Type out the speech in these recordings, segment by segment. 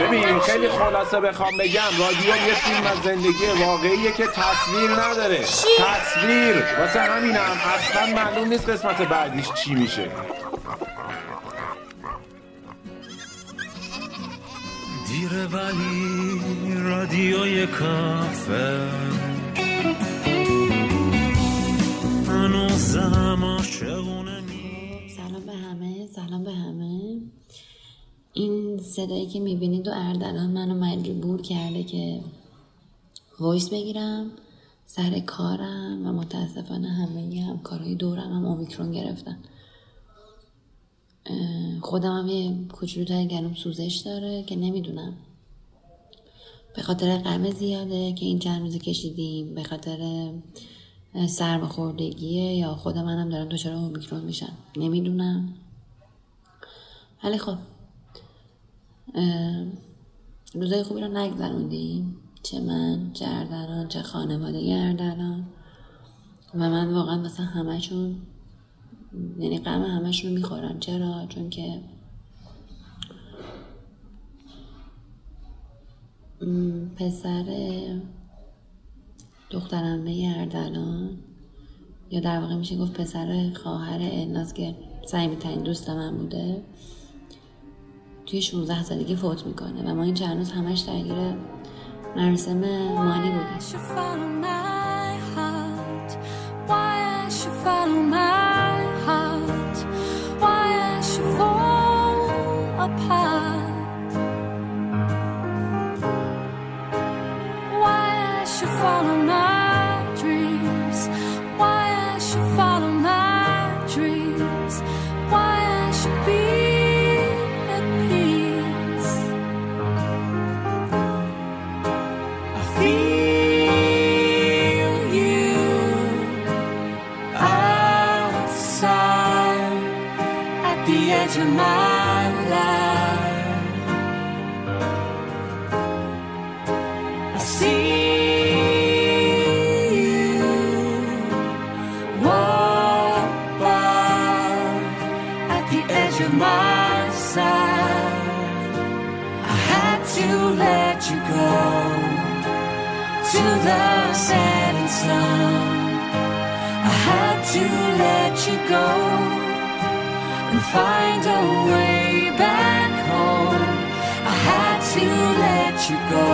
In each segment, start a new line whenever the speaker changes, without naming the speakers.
ببین خیلی خلاصه بخوام بگم رادیو یه فیلم از زندگی واقعیه که تصویر نداره. تصویر. واسه همینم اصلا معلوم نیست قسمت بعدیش چی میشه.
دیره ولی رادیوی کافه. هنوزم عاشقونه.
سلام به همه سلام به همه. این صدایی که می‌بینید و اردلان منو مجبور کرده که voice بگیرم سر کارم و متاسفانه همه همکارای دورم هم اومیکرون گرفتن. خودم هم یه گلوم سوزش داره که نمی‌دونم. به خاطر غم زیاده که این چند روزی کشیدیم به خاطر سرماخوردگیه یا خود منم دارم دچار اومیکرون میشم. نمی‌دونم. ولی خب روزای خوبی رو نگذروندیم چه من چه اردلان چه خانواده اردلان و من واقعا مثلا همشون یعنی غم همشون رو می‌خورم. چرا؟ چون که پسر دخترمه اردلان یا در واقع میشه گفت پسر خواهر الناز که صمیمیترین دوست من بوده. توی 16 سالگی فوت می‌کنه و ما این چند روز همش درگیر مراسم مالی بودیم.
Let you go to the setting sun. I had to let you go and find a way back home. I had to let you go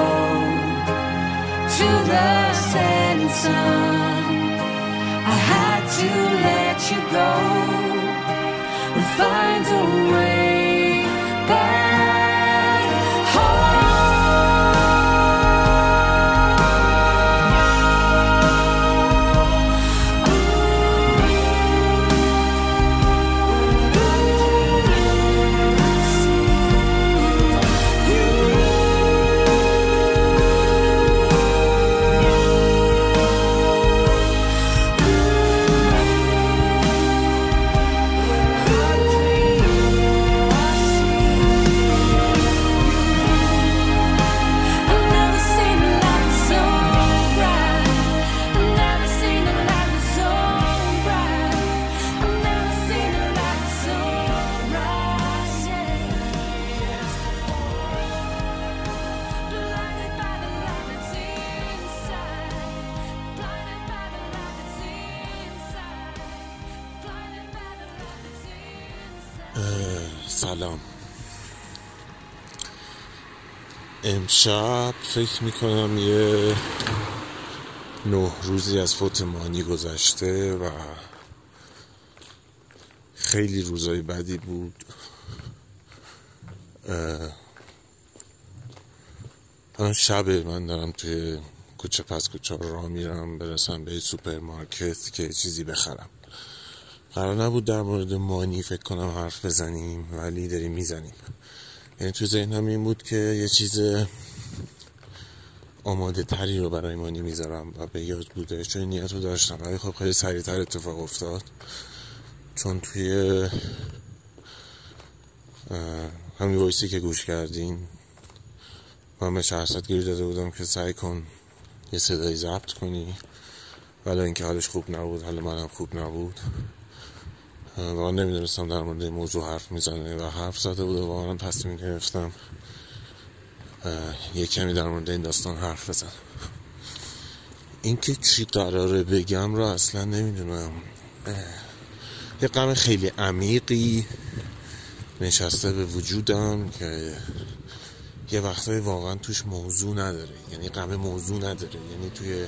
to the setting sun. I had to let you go and find a way
امشب فکر می‌کنم یه نه روزی از فوت مانی گذشته و خیلی روزای بدی بود. الان شبه من دارم توی کوچه پس کوچه را میرم برسم به سوپرمارکت که چیزی بخرم. قرار نبود در مورد مانی فکر کنم حرف بزنیم ولی داریم می‌زنیم. یعنی تو ذهنم این بود که یه چیز آماده تری رو برای مانی می‌ذارم و به یاد بوده چون این نیت رو داشتم. ولی خب خیلی سریعتر اتفاق افتاد. چون توی همین وایسی که گوش کردین من به شخصت گیر داده بودم که سعی کن یه صدایی ضبط کنی. ولی اینکه حالش خوب نبود حال منم خوب نبود. واقعا نمی‌دونستم در مورد موضوع حرف می‌زنه و حرف زده بود و واقعا تصمیم گرفتم
یه کمی در مورد این داستان حرف بزنم. اینکه چی قراره بگم رو اصلا نمی‌دونم. یه غم خیلی عمیقی نشسته به وجودم که یه وقتای واقعا توش موضوع نداره. یعنی غم موضوع نداره. یعنی توی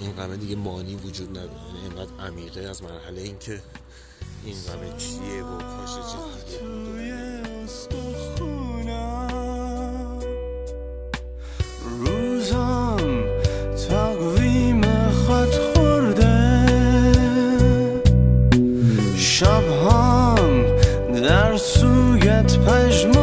این غم دیگه مانی وجود نداره. یعنی اینقدر عمیقه از مرحله اینکه این غم چیه و کاش چیز دیگه
روزم تقویم خط خورده. شبهام در سویت پژمرده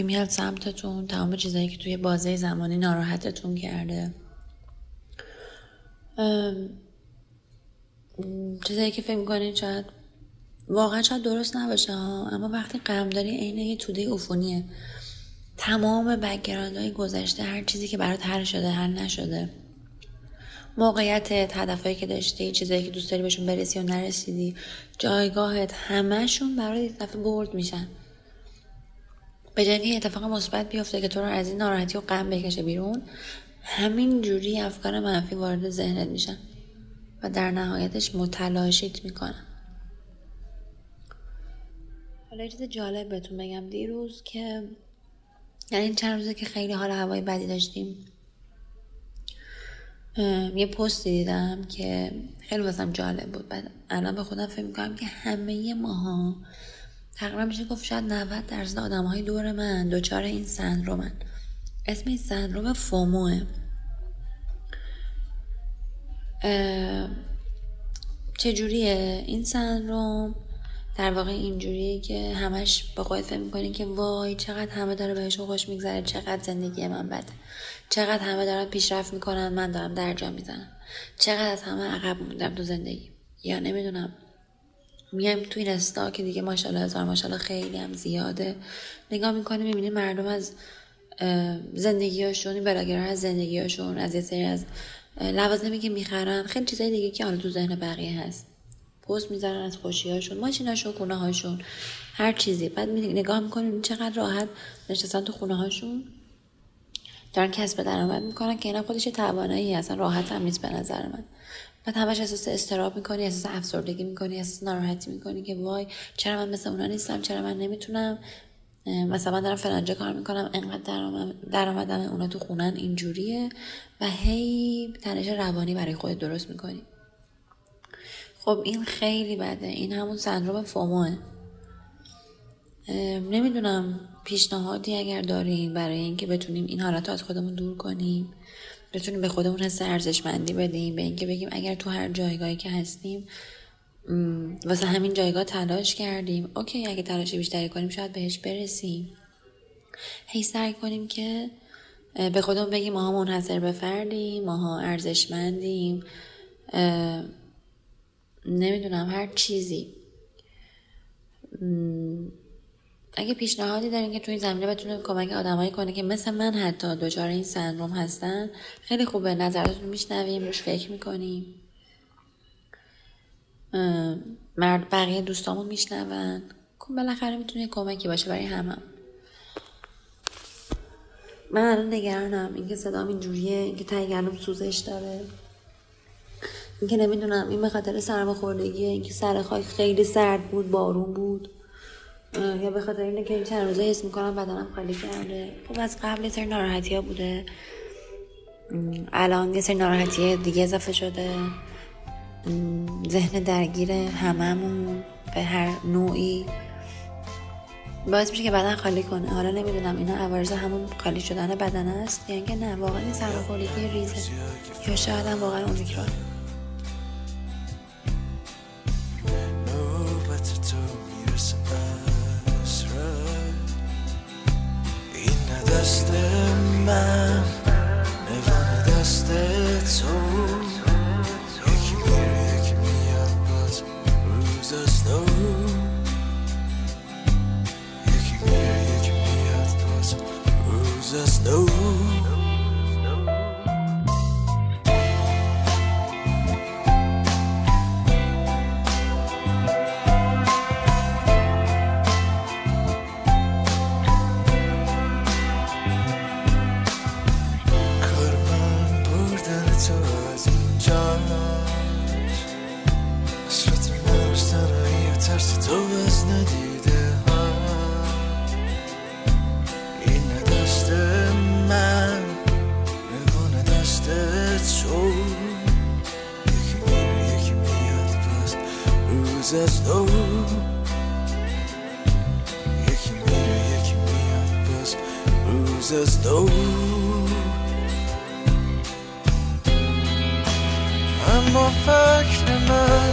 منفی میاد سمتتون تمام چیزایی که توی بازه زمانی ناراحتتون کرده. چیزایی که فکر می‌کنین شاید واقعا شاید درست نباشه اما وقتی غم داری عین یه توده عفونیه. تمام بکگراند های گذشته هر چیزی که برات حل شده حل نشده. موقعیتت هدفهایی که داشتی چیزایی که دوست داری بهشون برسی و نرسیدی جایگاهت همهشون برای یک دفعه برد میشن. به جای اینکه اتفاق مثبت بیفته که تو رو از این ناراحتی و غم بکشه بیرون همین جوری افکار منفی وارد ذهنت میشن و در نهایتش متلاشیت می‌کنن. حالا چیز جالب بهتون بگم. دیروز که یعنی این چند روزه که خیلی حال هوای بدی داشتیم یه پستی دیدم که خیلی واسم جالب بود. بعد الان به خودم فکر می‌کنم که همه ماها تقریبا میشه گفت شاید 90 درصد آدم های دور من دچار این سندرومن. اسم این سندروم فوموه. چجوریه؟ این سندروم در واقع اینجوریه که همش به خودت فکر می‌کنی که وای چقدر همه داره بهشون خوش میگذره چقدر زندگی من بده. چقدر همه دارن پیشرفت می‌کنن من دارم درجا می‌زنم. چقدر از همه عقب موندم تو زندگی. یا نمی‌دونم. میایم تو این استا که دیگه ماشاءالله هزار ماشاءالله خیلی هم زیاده. نگاه می‌کنیم می‌بینیم مردم از زندگیاشون این بلاگرها از زندگیاشون از یه سری از لوازمی که می‌خرن خیلی چیزای دیگه که حالا تو ذهن بقیه هست. پست می‌ذارن از خوشیهاشون ماشیناشون خونه هاشون هر چیزی. بعد نگاه می‌کنیم چقدر راحت نشستن تو خونه هاشون دارن کسب درآمد می‌کنن که اینا خودش توانایی اصلا راحت هم نیست به نظر من. بعد همش احساس استراب می‌کنی احساس افسردگی می‌کنی احساس ناراحتی می‌کنی که وای چرا من مثل اونا نیستم چرا من نمی‌تونم؟ مثلا من دارم فلانجا کار می‌کنم انقدر درآمد- درآمدم اونا تو خونن اینجوریه و هی تنش روانی برای خودت درست می‌کنی. خب این خیلی بده. این همون سندروم فوموه. نمی‌دونم پیشنهادی اگر دارین برای اینکه بتونیم این حالت رو از خودمون دور کنیم. بتونیم به خودمون حس ارزشمندی بدیم به اینکه بگیم اگر تو هر جایگاهی که هستیم واسه همین جایگاه تلاش کردیم اوکی اگه تلاش بیشتری کنیم شاید بهش برسیم. هی سعی کنیم که به خودمون بگیم ماها منحصر به فردیم ماها ارزشمندیم نمی‌دونم هر چیزی. اگه پیشنهادی دارین که توی این زمینه بتونه کمک آدمایی کنه که مثل من حتی دچار این سندروم هستن خیلی خوبه. نظراتتون میشنویم روش فکر می‌کنیم. مرد بقیه دوستامون میشنون. کن بالاخره می‌تونه کمکی باشه برای همم من الان نگرانم. اینکه صدام اینجوریه اینکه ته گلوم سوزش داره. اینکه نمی‌دونم این به خاطر سرماخوردگیه. اینکه سر خاک خیلی سرد بود بارون بود. یا به خاطر اینه که این چند روزه حس می‌کنم بدنم خالی کرده. خب از قبل یه سری ناراحتی ها بوده. الان یه سری ناراحتی دیگه اضافه شده. ذهن درگیر هممون به هر نوعی. باعث میشه که بدن خالی کنه. حالا نمی‌دونم اینا عوارض همون خالی شدن بدن است یا اینکه نه واقعا این سرماخوردگی ریزه. یا شاید هم واقعا اومیکرون.
این نه دست اما فکر من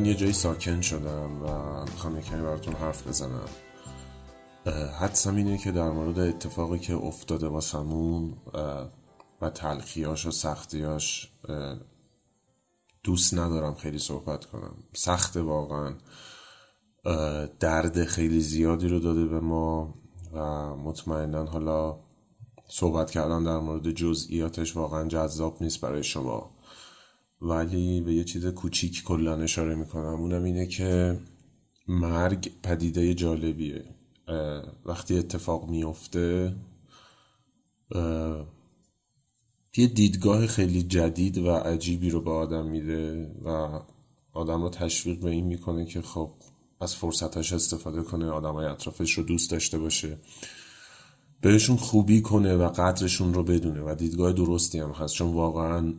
من
یه جایی ساکن شدم و می‌خوام یه کمی براتون حرف بزنم. حدسم اینه که در مورد اتفاقی که افتاده واسمون و تلخیاش و سختیاش دوست ندارم خیلی صحبت کنم. سخته واقعا. درد خیلی زیادی رو داده به ما و مطمئنا حالا صحبت کردن در مورد جزئیاتش واقعا جذاب نیست برای شما. ولی به یه چیز کوچیک کلا اشاره می‌کنم اونم اینه که مرگ پدیده جالبیه. وقتی اتفاق میفته یه دیدگاه خیلی جدید و عجیبی رو به آدم میده و آدم رو تشویق به این می‌کنه که خب از فرصتاش استفاده کنه آدمای اطرافش رو دوست داشته باشه بهشون خوبی کنه و قدرشون رو بدونه و دیدگاه درستی هم هست. چون واقعا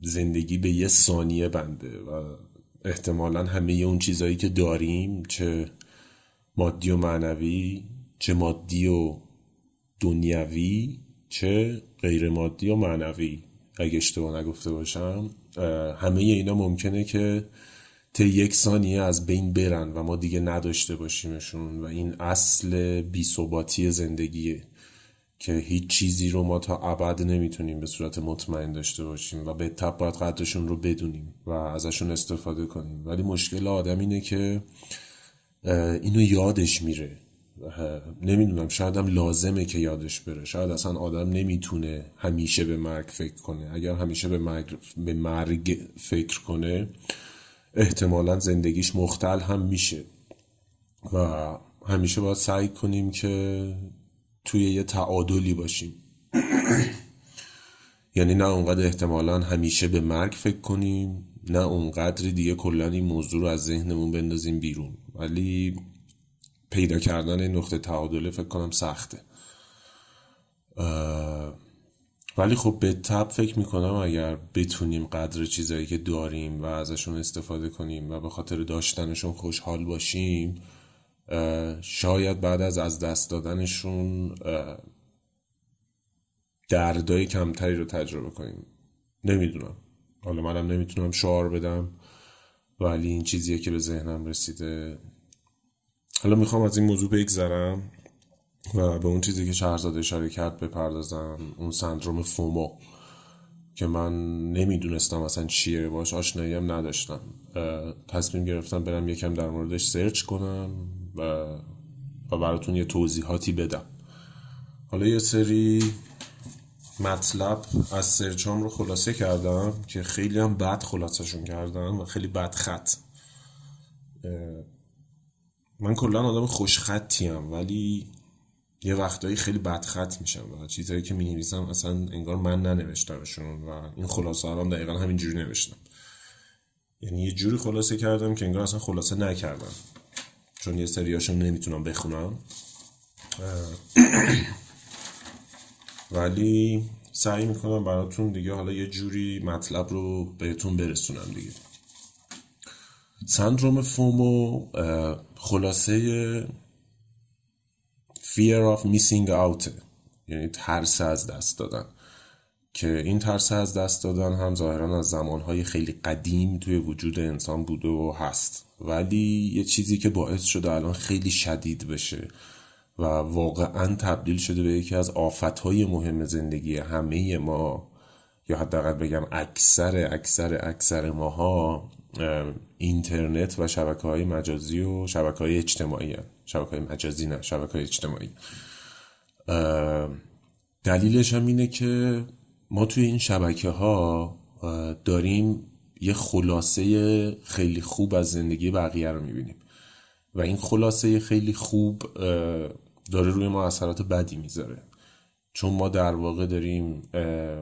زندگی به یه ثانیه بنده و احتمالا همه اون چیزهایی که داریم چه مادی و معنوی چه مادی و دنیوی چه غیر مادی و معنوی. اگه اشتباه نگفته باشم همه اینا ممکنه که طی یک ثانیه از بین برن و ما دیگه نداشته باشیمشون و این اصل بیثباتی زندگیه. که هیچ چیزی رو ما تا ابد نمی‌تونیم به صورت مطمئن داشته باشیم و به تب باید قدرشون رو بدونیم و ازشون استفاده کنیم. ولی مشکل آدم اینه که اینو یادش میره. نمی‌دونم شاید هم لازمه که یادش بره. شاید اصلا آدم نمی‌تونه همیشه به مرگ فکر کنه. اگر همیشه به مرگ, به مرگ فکر کنه احتمالا زندگیش مختل هم میشه. و همیشه باید سعی کنیم که توی یه تعادلی باشیم. یعنی نه اونقدر احتمالا همیشه به مرگ فکر کنیم نه اونقدری دیگه کلا این موضوع رو از ذهنمون بندازیم بیرون. ولی پیدا کردن این نقطه تعادله فکر کنم سخته. ولی خب به تب فکر می‌کنم اگر بتونیم قدر چیزایی که داریم و ازشون استفاده کنیم و به خاطر داشتنشون خوشحال باشیم شاید بعد از از دست دادنشون دردای کمتری رو تجربه کنیم. نمی‌دونم. حالا منم نمی‌تونم شعار بدم ولی این چیزیه که به ذهنم رسیده. حالا می‌خوام از این موضوع بگذرم و به اون چیزی که شهرزاد اشاره کرد بپردازم اون سندروم فومو. که من نمی‌دونستم اصلا چیه باش آشنایی هم نداشتم. تصمیم گرفتم برم یکم در موردش سرچ کنم و, و براتون یه توضیحاتی بدم. حالا یه سری مطلب از سرچام رو خلاصه کردم که خیلی هم بد خلاصشون کردم و خیلی بد خط. من کلا آدم خوشخطی هم ولی یه وقتایی خیلی بدخط میشم و چیزهایی که می‌نویسم اصلا انگار من ننوشتمشون و این خلاصه هم دقیقا همینجوری نوشتم. یعنی یه جوری خلاصه کردم که انگار اصلا خلاصه نکردم. چون یه سریاشون نمی‌تونم بخونم. ولی سعی می‌کنم براتون دیگه حالا یه جوری مطلب رو بهتون برسونم دیگه. سندروم فومو خلاصه fear of missing out. یعنی ترس از دست دادن. که این ترس از دست دادن هم ظاهرا از زمانهای خیلی قدیم توی وجود انسان بوده و هست. ولی یه چیزی که باعث شده الان خیلی شدید بشه و واقعا تبدیل شده به یکی از آفتهای مهم زندگی همه ما یا حداقل بگم اکثر اکثر اکثر ماها اینترنت و شبکه های مجازی و شبکه های اجتماعی هم. شبکه های مجازی نه شبکه های اجتماعی دلیلش هم اینه که ما توی این شبکه ها داریم یه خلاصه خیلی خوب از زندگی بقیه رو می‌بینیم. و این خلاصه خیلی خوب داره روی ما اثرات بدی می‌ذاره. چون ما در واقع داریم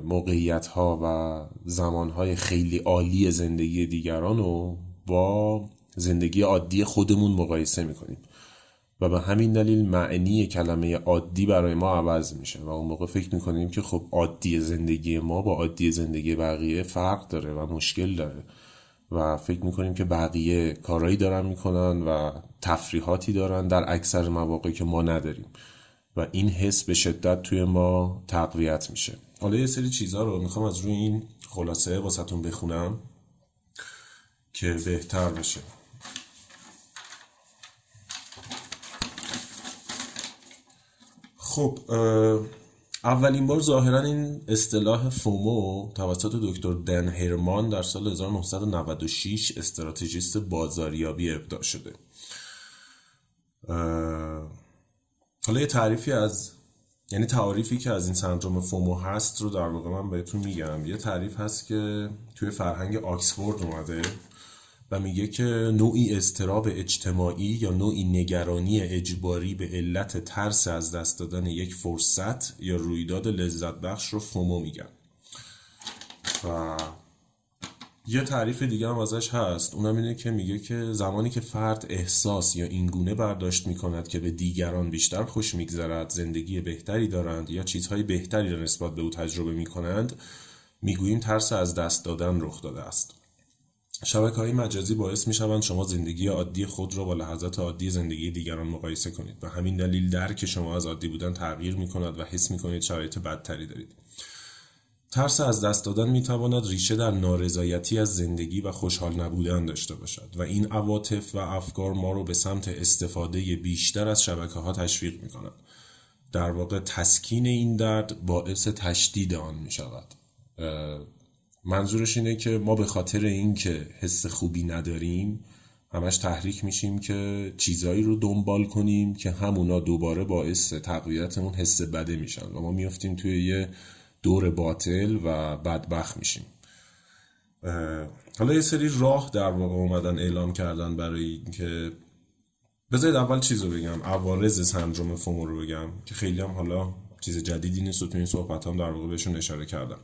موقعیت ها و زمان های خیلی عالی زندگی دیگران رو با زندگی عادی خودمون مقایسه می‌کنیم. و به همین دلیل معنی کلمه عادی برای ما عوض میشه و اون موقع فکر می‌کنیم که خب عادی زندگی ما با عادی زندگی بقیه فرق داره و مشکل داره. و فکر می‌کنیم که بقیه کارایی دارن می‌کنن و تفریحاتی دارن در اکثر مواقع که ما نداریم. و این حس به شدت توی ما تقویت میشه. حالا یه سری چیزها رو می‌خوام از روی این خلاصه واسهتون بخونم که بهتر بشه. خب اولین بار ظاهرا این اصطلاح فومو توسط دکتر دن هرمان در سال 1996 استراتژیست بازاریابی ابداع شده. حالا یه تعریفی از یعنی تعریفی که از این سندروم فومو هست رو در واقع من بهتون میگم. یه تعریف هست که توی فرهنگ آکسفورد اومده و میگه که نوعی استراب اجتماعی یا نوعی نگرانی اجباری به علت ترس از دست دادن یک فرصت یا رویداد لذت بخش رو فومو میگن. و یه تعریف دیگه هم ازش هست. اونم اینه که میگه که زمانی که فرد احساس یا اینگونه برداشت می‌کند که به دیگران بیشتر خوش میگذرد زندگی بهتری دارند یا چیزهای بهتری را نسبت به او تجربه می‌کنند می‌گوییم ترس از دست دادن رخ داده است. شبکه های مجازی باعث می شوند شما زندگی عادی خود را با لحظات عادی زندگی دیگران مقایسه کنید. و همین دلیل درک شما از عادی بودن تغییر می کند و حس می کنید شرایط بدتری دارید. ترس از دست دادن می‌تواند ریشه در نارضایتی از زندگی و خوشحال نبودن داشته باشد و این عواطف و افکار ما رو به سمت استفاده بیشتر از شبکه ها تشویق می کند. در واقع تسکین این درد باعث تشدید آن می شود. منظورش اینه که ما به خاطر اینکه حس خوبی نداریم همش تحریک میشیم که چیزایی رو دنبال کنیم که همونا دوباره باعث تقویت اون حس بده میشن و ما میفتیم توی یه دور باطل و بدبخت میشیم. حالا یه سری راه در واقع اومدن اعلام کردن برای اینکه بذارید اول چیز رو بگم عوارض سندروم فومو رو بگم که خیلی هم حالا چیز جدیدی نیست و تو این صحبت هم در واقع بهشون اشاره کردم.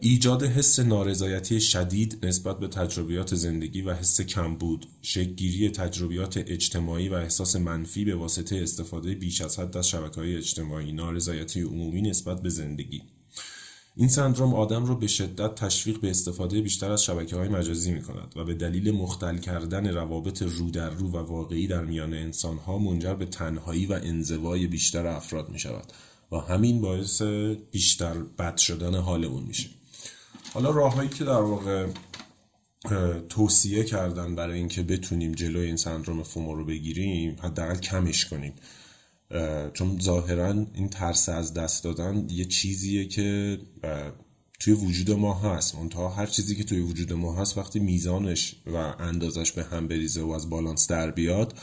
ایجاد حس نارضایتی شدید نسبت به تجربیات زندگی و حس کمبود شکلگیری تجربیات اجتماعی و احساس منفی به واسطه استفاده بیش از حد از شبکه های اجتماعی نارضایتی عمومی نسبت به زندگی. این سندروم آدم را به شدت تشویق به استفاده بیشتر از شبکه های مجازی می کند و به دلیل مختل کردن روابط رو در رو و واقعی در میان انسان ها منجر به تنهایی و انزوای بیشتر افراد می شود و همین باعث بیشتر بد شدن حال اون میشه. حالا راههایی که در واقع توصیه کردن برای اینکه بتونیم جلوی این سندروم فومو رو بگیریم حداقل کمش کنیم. چون ظاهرا این ترس از دست دادن یه چیزیه که توی وجود ما هست. منتها هر چیزی که توی وجود ما هست وقتی میزانش و اندازش به هم بریزه و از بالانس در بیاد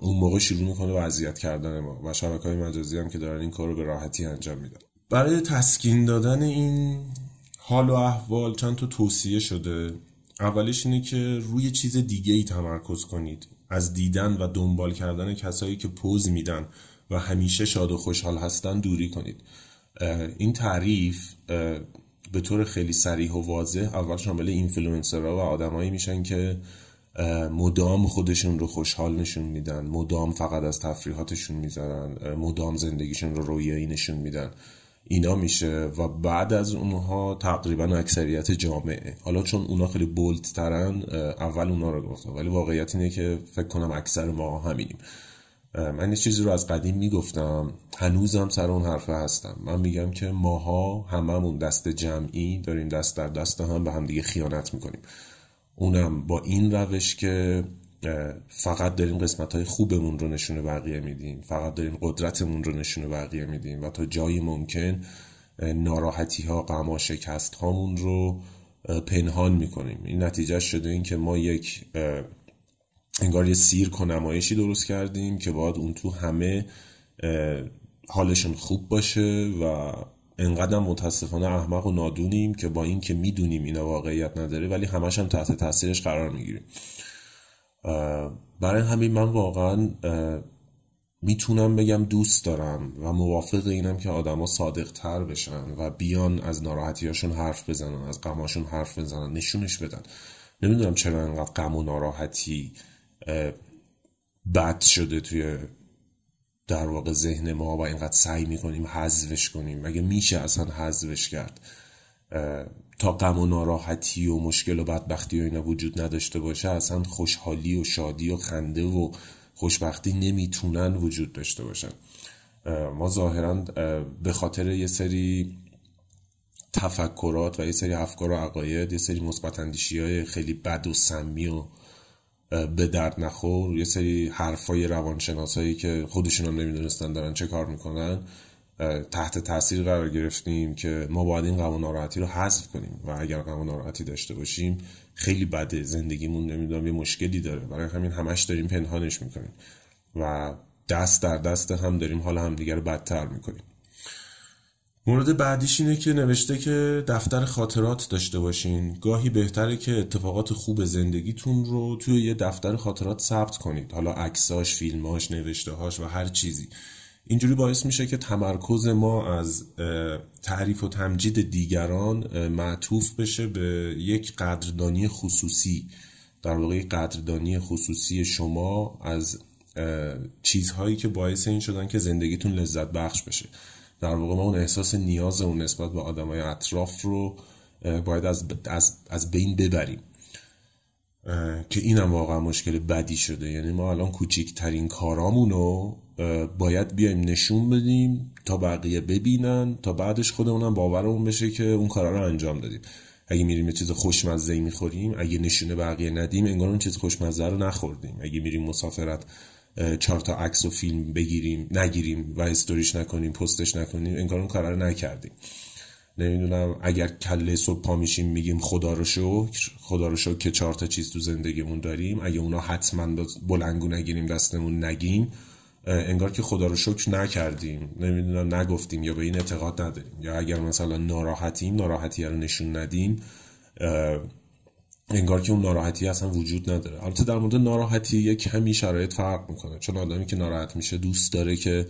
اون موقع شروع می‌کنه به اذیت کردن ما و شبکه های مجازی هم که دارن این کار رو به راحتی انجام میدن. برای تسکین دادن این حال و احوال چند تا توصیه شده. اولش اینه که روی چیز دیگه ای تمرکز کنید. از دیدن و دنبال کردن کسایی که پز میدن و همیشه شاد و خوشحال هستن دوری کنید. این تعریف به طور خیلی صریح و واضح اول شامل اینفلوئنسرها و آدمایی میشن که مدام خودشون رو خوشحال نشون میدن مدام فقط از تفریحاتشون می‌زنن مدام زندگیشون رو رویایی نشون میدن. اینا میشه و بعد از اونها تقریبا اکثریت جامعه. حالا چون اونا خیلی بولد ترن اول اونا رو گفتم. ولی واقعیت اینه که فکر کنم اکثر ما همینیم. من یه چیزی رو از قدیم می‌گفتم. هنوزم سر اون حرفه هستم. من میگم که ماها هممون دست جمعی داریم دست در دست هم به همدیگه خیانت می‌کنیم. اونم با این روش که فقط داریم قسمت های خوبمون رو نشونه بقیه میدیم فقط داریم قدرتمون رو نشونه بقیه میدیم و تا جایی ممکن ناراحتی ها غم شکست هامون رو پنهان می‌کنیم. این نتیجه شده این که ما یک انگار یه سیر کنمایشی درست کردیم که باید اون تو همه حالشون خوب باشه و انقدر متاسفانه احمق و نادونیم که با این که می‌دونیم اینا واقعیت نداره ولی همش هم تحت تاثیرش قرار می‌گیریم. برای همین من واقعا می‌تونم بگم دوست دارم و موافق اینم که آدما صادق تر بشن و بیان از ناراحتیاشون حرف بزنن از غماشون حرف بزنن نشونش بدن. نمی‌دونم چرا انقدر غم و ناراحتی بد شده توی در واقع ذهن ما و اینقدر سعی می‌کنیم حذفش کنیم. مگه میشه اصلا حذفش کرد. تا غم و ناراحتی و مشکل و بدبختی و اینا وجود نداشته باشه اصلا خوشحالی و شادی و خنده و خوشبختی نمی‌تونن وجود داشته باشن. ما ظاهرا به خاطر یه سری تفکرات و یه سری افکار و عقاید یه سری مثبت های خیلی بد و سمی و به درد نخور. یه سری حرفای روانشناسایی که خودشون هم نمی‌دونستن دارن چه کار می‌کنن تحت تاثیر قرار گرفتیم که ما باید این غم ناراحتی رو حذف کنیم و اگر غم ناراحتی داشته باشیم خیلی بده زندگیمون نمی‌دونم یه مشکلی داره. برای همین همش داریم پنهانش می‌کنیم و دست در دست هم داریم حال همدیگه رو بدتر می‌کنیم. مورد بعدیش اینه که نوشته که دفتر خاطرات داشته باشین. گاهی بهتره که اتفاقات خوب زندگیتون رو توی یه دفتر خاطرات ثبت کنید. حالا عکساش فیلماش نوشتهاش و هر چیزی. اینجوری باعث میشه که تمرکز ما از تعریف و تمجید دیگران معطوف بشه به یک قدردانی خصوصی. در واقع قدردانی خصوصی شما از چیزهایی که باعث این شدن که زندگیتون لذت بخش بشه. در واقع ما اون احساس نیاز اون نسبت به آدمای اطراف رو باید از, از, از بین ببریم. که اینم واقعا مشکل بدی شده. یعنی ما الان کوچیکترین کارامون رو باید بیایم نشون بدیم تا بقیه ببینن تا بعدش خودمونم باورمون بشه که اون کارا رو انجام دادیم. اگه میریم یه چیز خوشمزه ای می‌خوریم اگه نشونه بقیه ندیم انگار اون چیز خوشمزه رو نخوردیم. اگه میریم مسافرت چهار تا عکس و فیلم بگیریم نگیریم و استوریش نکنیم پستش نکنیم انگار اون کارا نکردیم. نمی‌دونم اگر کله صبح پا میشیم میگیم خدا رو شکر خدا رو شکر که چهار تا چیز تو زندگیمون داریم. اگه اونا حتما بلنگو نگیریم دستمون نگیم انگار که خدا رو شکر نکردیم. نمی‌دونم نگفتیم یا به این اعتقاد نداریم. یا اگر مثلا ناراحتیم ناراحتی رو نشون ندیم انگار که اون ناراحتی اصلا وجود نداره. البته در مورد ناراحتی یه کمی شرایط فرق می‌کنه. چون آدمی که ناراحت میشه دوست داره که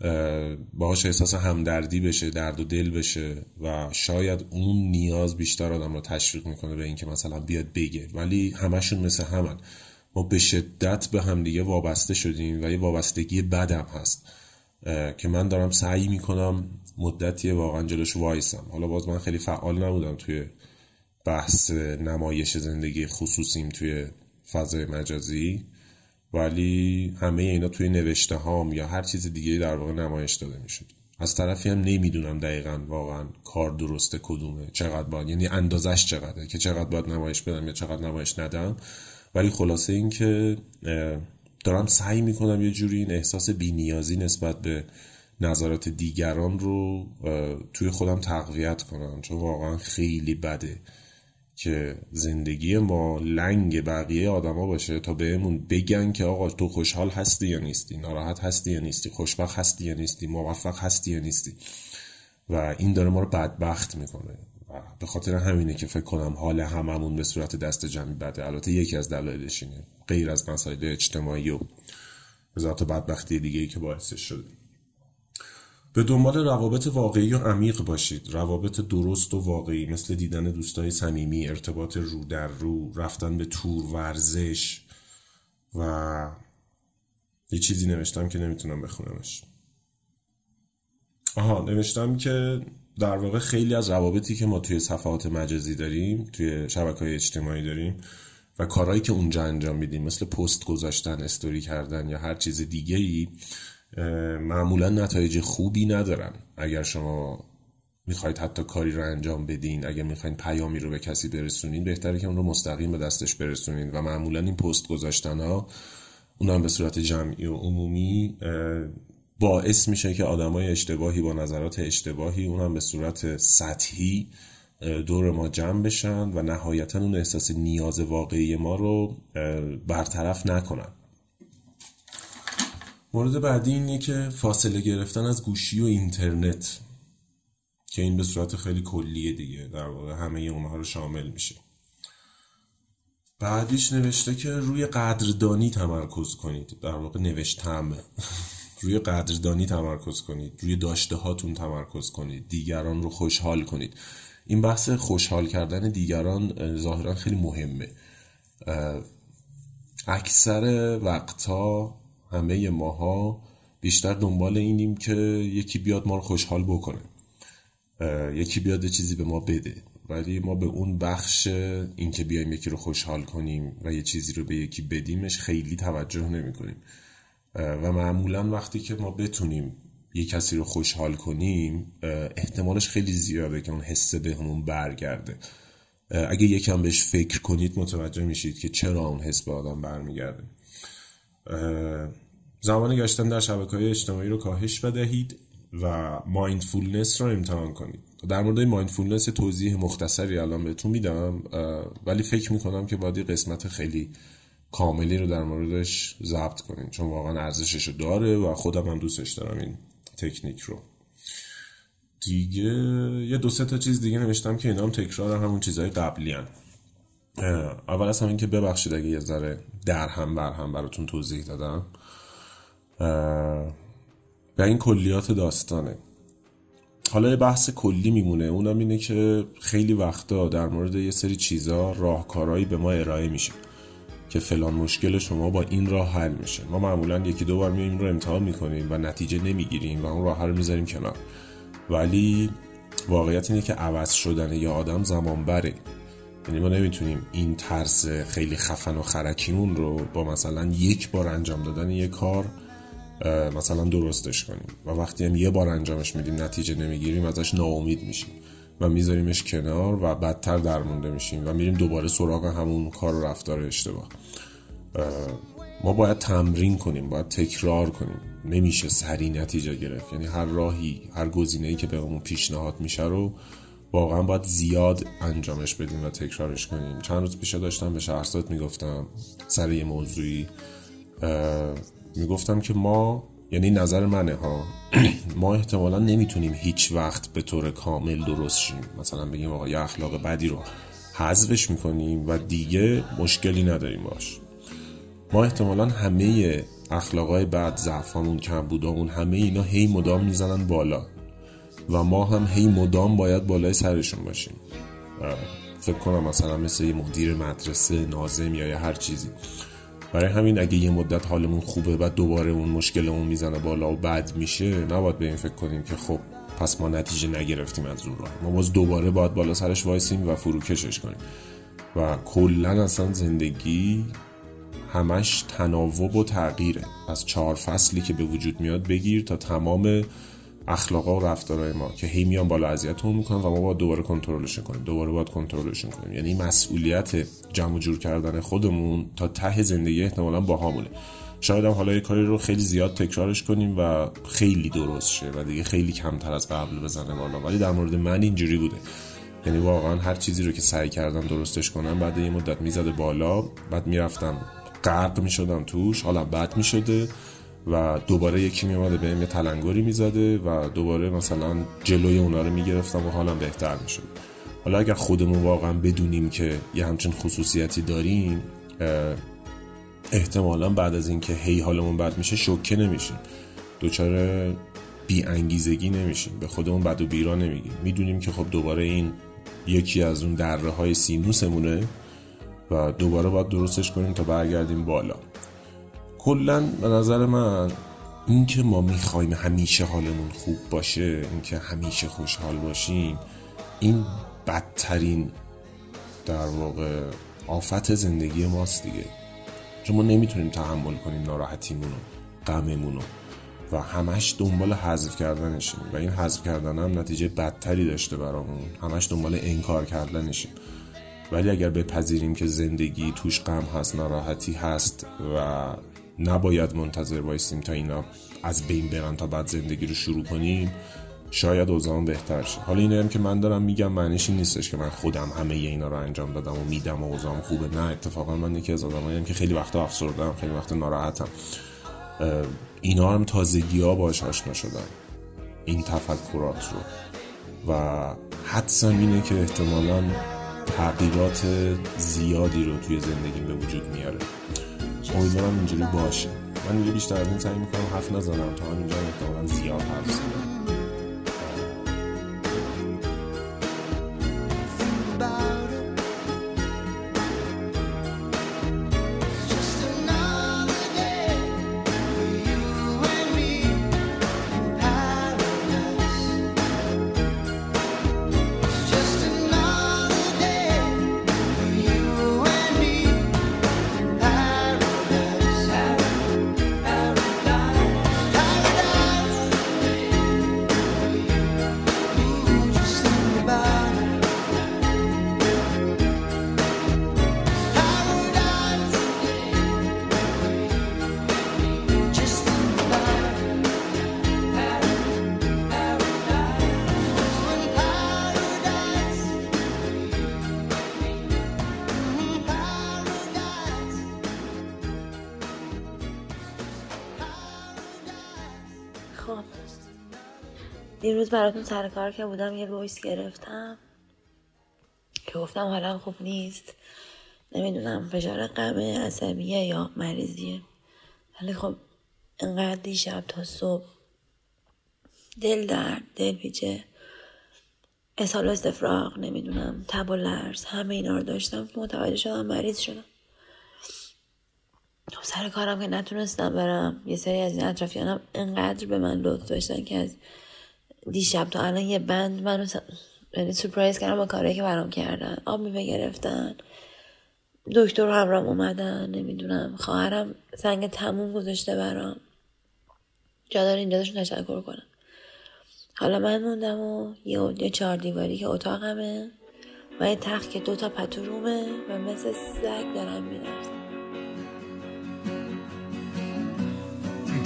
اه، باهاش احساس همدردی بشه درد و دل بشه و شاید اون نیاز بیشتر آدم رو تشویق می‌کنه به اینکه مثلا بیاد بگه. ولی همشون مثل همن. ما به شدت به همدیگه وابسته شدیم و یه وابستگی بدم هست. که من دارم سعی می‌کنم مدتی واقعا جلوش وایسم. حالا باز من خیلی فعال نبودم توی بحث نمایش زندگی خصوصیم توی فضای مجازی ولی همه اینا توی نوشته هام یا هر چیز دیگه در واقع نمایش داده می‌شد. از طرفی هم نمی‌دونم دقیقا واقعا کار درسته کدومه چقدر باید یعنی اندازش چقدره که چقدر باید نمایش بدم یا چقدر نمایش ندم. ولی خلاصه این که دارم سعی می‌کنم یه جوری این احساس بینیازی نسبت به نظرات دیگران رو توی خودم تقویت کنم چون واقعا خیلی بده. که زندگی ما لنگ بقیه آدما باشه تا بهمون بگن که آقا تو خوشحال هستی یا نیستی؟ ناراحت هستی یا نیستی؟ خوشبخت هستی یا نیستی؟ موفق هستی یا نیستی؟ و این داره ما رو بدبخت می‌کنه. و به خاطر همینه که فکر کنم حال هممون به صورت دست جمعی بده. البته یکی از دلایلش اینه. غیر از مسائل اجتماعی و ذات بدبختی دیگه ای که باعثش شده. به دنبال روابط واقعی و عمیق باشید. روابط درست و واقعی مثل دیدن دوستای صمیمی ارتباط رو در رو رفتن به تور ورزش و یه چیزی نوشتم که نمی‌تونم بخونمش. آها نوشتم که در واقع خیلی از روابطی که ما توی صفحات مجازی داریم توی شبکه های اجتماعی داریم و کارهایی که اونجا انجام میدیم مثل پست گذاشتن استوری کردن یا هر چیز دیگه ای معمولا نتایج خوبی ندارن. اگر شما می‌خواید حتی کاری رو انجام بدین اگر می‌خواید پیامی رو به کسی برسونین بهتره که اون رو مستقیم به دستش برسونین. و معمولا این پست گذاشتن ها اونم به صورت جمعی و عمومی باعث میشه که آدمای اشتباهی با نظرات اشتباهی اونم به صورت سطحی دور ما جمع بشن و نهایتا اون احساس نیاز واقعی ما رو برطرف نکنن. مورد بعدی اینه که فاصله گرفتن از گوشی و اینترنت که این به صورت خیلی کلیه دیگه در واقع همه اونها رو شامل میشه. بعدیش نوشته که روی قدردانی تمرکز کنید. در واقع نوشتم. روی قدردانی تمرکز کنید. روی داشته هاتون تمرکز کنید. دیگران رو خوشحال کنید. این بحث خوشحال کردن دیگران اه، ظاهرا خیلی مهمه. اکثر وقتها همه ماها بیشتر دنبال اینیم که یکی بیاد ما رو خوشحال بکنه. یکی بیاد چیزی به ما بده. ولی ما به اون بخش اینکه بیایم یکی رو خوشحال کنیم و یه چیزی رو به یکی بدیمش خیلی توجه نمی کنیم و معمولا وقتی که ما بتونیم یه کسی رو خوشحال کنیم احتمالش خیلی زیاده که اون حسه به همون برگرده اگه یکم بهش فکر کنید متوجه میشید که چرا اون حس به آدم برمیگرده. زمان گشتن در شبکه های اجتماعی رو کاهش بدهید و mindfulness رو امتحان کنید در مورد این mindfulness توضیح مختصری الان بهتون میدم ولی فکر می‌کنم که باید قسمت خیلی کاملی رو در موردش ضبط کنیم چون واقعا ارزشش داره و خودم هم دوستش دارم این تکنیک رو دیگه یه دو سه تا چیز دیگه نوشتم که اینا هم تکرار همون چیزهای قبلی هن. اول از همین که ببخشید اگه یه ذره در هم بر هم براتون توضیح دادم. و این کلیات داستانه. حالا یه بحث کلی میمونه. اونم اینه که خیلی وقتا در مورد یه سری چیزا راهکارهایی به ما ارائه میشه که فلان مشکل شما با این راه حل میشه. ما معمولا یکی دو بار میایم رو امتحان می‌کنیم و نتیجه نمی‌گیریم و اون راه رو می‌ذاریم کنار. ولی واقعیت اینه که عوض شدن یه آدم زمان بره یعنی ما نمی‌تونیم این ترس خیلی خفن و خرکیمون رو با مثلا یک بار انجام دادن یه کار مثلا درستش کنیم. و وقتی هم یه بار انجامش میدیم نتیجه نمی‌گیریم ازش ناامید میشیم و میذاریمش کنار و بدتر درمونده میشیم و میریم دوباره سراغ همون کار و رفتار اشتباه. ما باید تمرین کنیم باید تکرار کنیم. نمیشه سریع نتیجه گرفت. یعنی هر راهی هر گزینه‌ای که بهمون پیشنهاد میشه رو واقعا باید زیاد انجامش بدیم و تکرارش کنیم. چند روز پیش داشتم به شهرزاد می‌گفتم سر یه موضوعی می‌گفتم که ما یعنی نظر منه ها ما احتمالا نمی‌تونیم هیچ وقت به طور کامل درست شیم. مثلا بگیم آقا یه اخلاق بدی رو حذفش می‌کنیم و دیگه مشکلی نداریم باش. ما احتمالا همه اخلاقای بد ضعفامون کمبودامون همه اینا هی مدام می‌زنن بالا. و ما هم هی مدام باید بالای سرشون باشیم. فکر کنم مثلا مثل یه مدیر مدرسه نازم یا یه هر چیزی. برای همین اگه یه مدت حالمون خوبه و دوباره اون مشکلمون می‌زنه بالا و بد میشه نباید به این فکر کنیم که خب پس ما نتیجه نگرفتیم از اون راه. ما باز دوباره باید بالا سرش وایسیم و فروکشش کنیم. و کلا اصلا زندگی همش تناوب و تغییره. از چهار فصلی که به وجود میاد بگیر تا تمام اخلاقا و رفتارهای ما که هی میان بالا اذیتمون می‌کنن و ما باید دوباره کنترلش کنیم. دوباره باید کنترلشون کنیم. یعنی مسئولیت جمع و جور کردن خودمون تا ته زندگی احتمالا با همونه شاید هم حالا یه کاری رو خیلی زیاد تکرارش کنیم و خیلی درست شه و دیگه خیلی کمتر از قبل بزنه بالا ولی در مورد من اینجوری بوده. یعنی واقعا هر چیزی رو که سعی کردم درستش کنم بعد یه مدت می‌زده بالا بعد می‌رفتم غرق می‌شدم توش حالا بد می‌شده. و دوباره یکی میومده بهم یه تلنگری می‌زده و دوباره مثلا جلوی اونا رو می‌گرفتم و حالم بهتر می‌شد. حالا اگر خودمون واقعا بدونیم که یه همچین خصوصیتی داریم احتمالا بعد از اینکه هی حالمون بد میشه شوکه نمیشیم. دچار بی انگیزگی نمیشیم. به خودمون بد و بیرا نمیگیم می‌دونیم که خب دوباره این یکی از اون دره های سینوسمونه و دوباره باید درستش کنیم تا برگردیم بالا. کلا به نظر من اینکه ما می‌خوایم همیشه حالمون خوب باشه اینکه همیشه خوشحال باشیم این بدترین در واقع آفت زندگی ماست دیگه. چون ما نمی‌تونیم تحمل کنیم ناراحتیمونو غممونو و همش دنبال حذف کردنشیم. و این حذف کردن هم نتیجه بدتری داشته برامون. همش دنبال انکار کردنشیم. ولی اگر بپذیریم که زندگی توش غم هست ناراحتی هست و نباید منتظر وایسیم تا اینا از بین برن تا بعد زندگی رو شروع کنیم شاید اوضاعم بهتر شه. حالا اینه هم که من دارم میگم معنیش این نیستش که من خودم همه اینا رو انجام دادم و میدم و اوضاعم خوبه. نه اتفاقا من یکی از آدماییم که خیلی وقتا افسردم خیلی وقتا ناراحتم. اینا هم تازگی ها باش آشنا شدن. این تفکرات رو. و حدسم اینه که احتمالا تغییرات زیادی رو توی زندگیم به وجود میاره. امیدوارم اینجوری باشه. من دیگه بیشتر از این سعی می‌کنم حرف نزنم تا همینجا احتمالا زیاد حرف زدم
دیروز براتون سر کار که بودم یه وایس گرفتم که گفتم حالا خوب نیست. نمی‌دونم فشار غم عصبیه یا مریضیه. ولی خب انقدر دیشب تا صبح دل درد دل پیچه. اسهال استفراغ نمی‌دونم تب و لرز همه اینا رو داشتم. متوجه شدم مریض شدم. خب سر کارم که نتونستم برم یه سری از این اطرافیانم انقدر به من لطف داشتن که از دیشب تا الان یه بند منو یعنی سورپرایز کردم با کاری که برام کردن. آب میوه گرفتن. دکتر همرام اومدن. نمی‌دونم. خواهرم زنگ تموم گذاشته برام. جا داره اینجا ازشون تشکر کنم. حالا من موندم و یه, یه چهار دیواری که اتاقمه و یه تخت که دوتا پتو رومه و مثل سگ دارم می‌رسم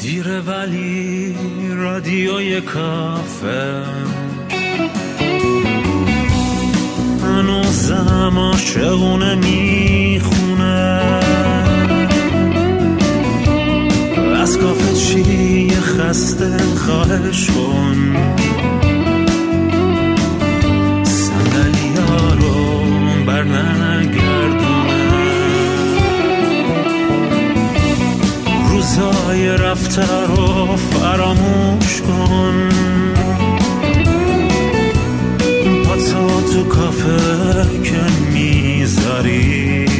دیره ولی رادیوی کافه. هنوزم عاشقونه می‌خونه. از کافه چی خسته خواهش کن صندلی رفته رو فراموش کن. پاتا تو کافه که می‌ذاری.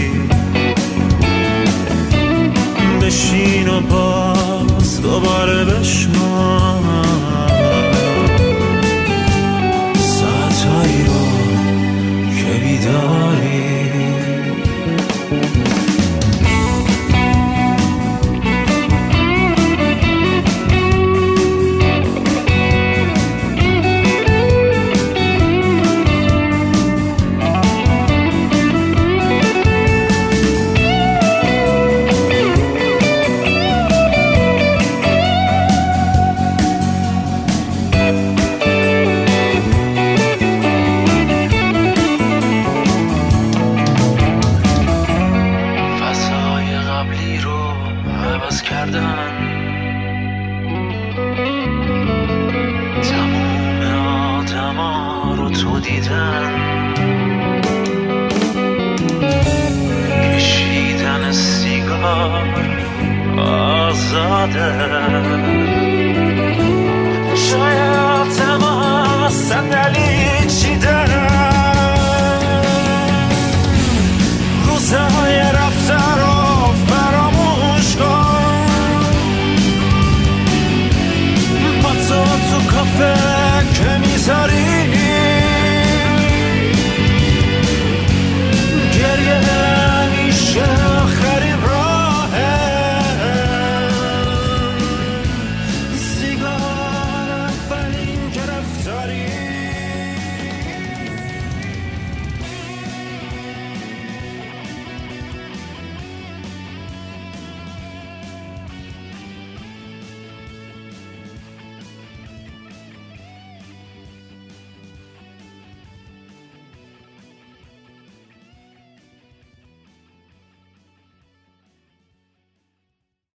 tout didin کشیدن سیگار آزاده. شاید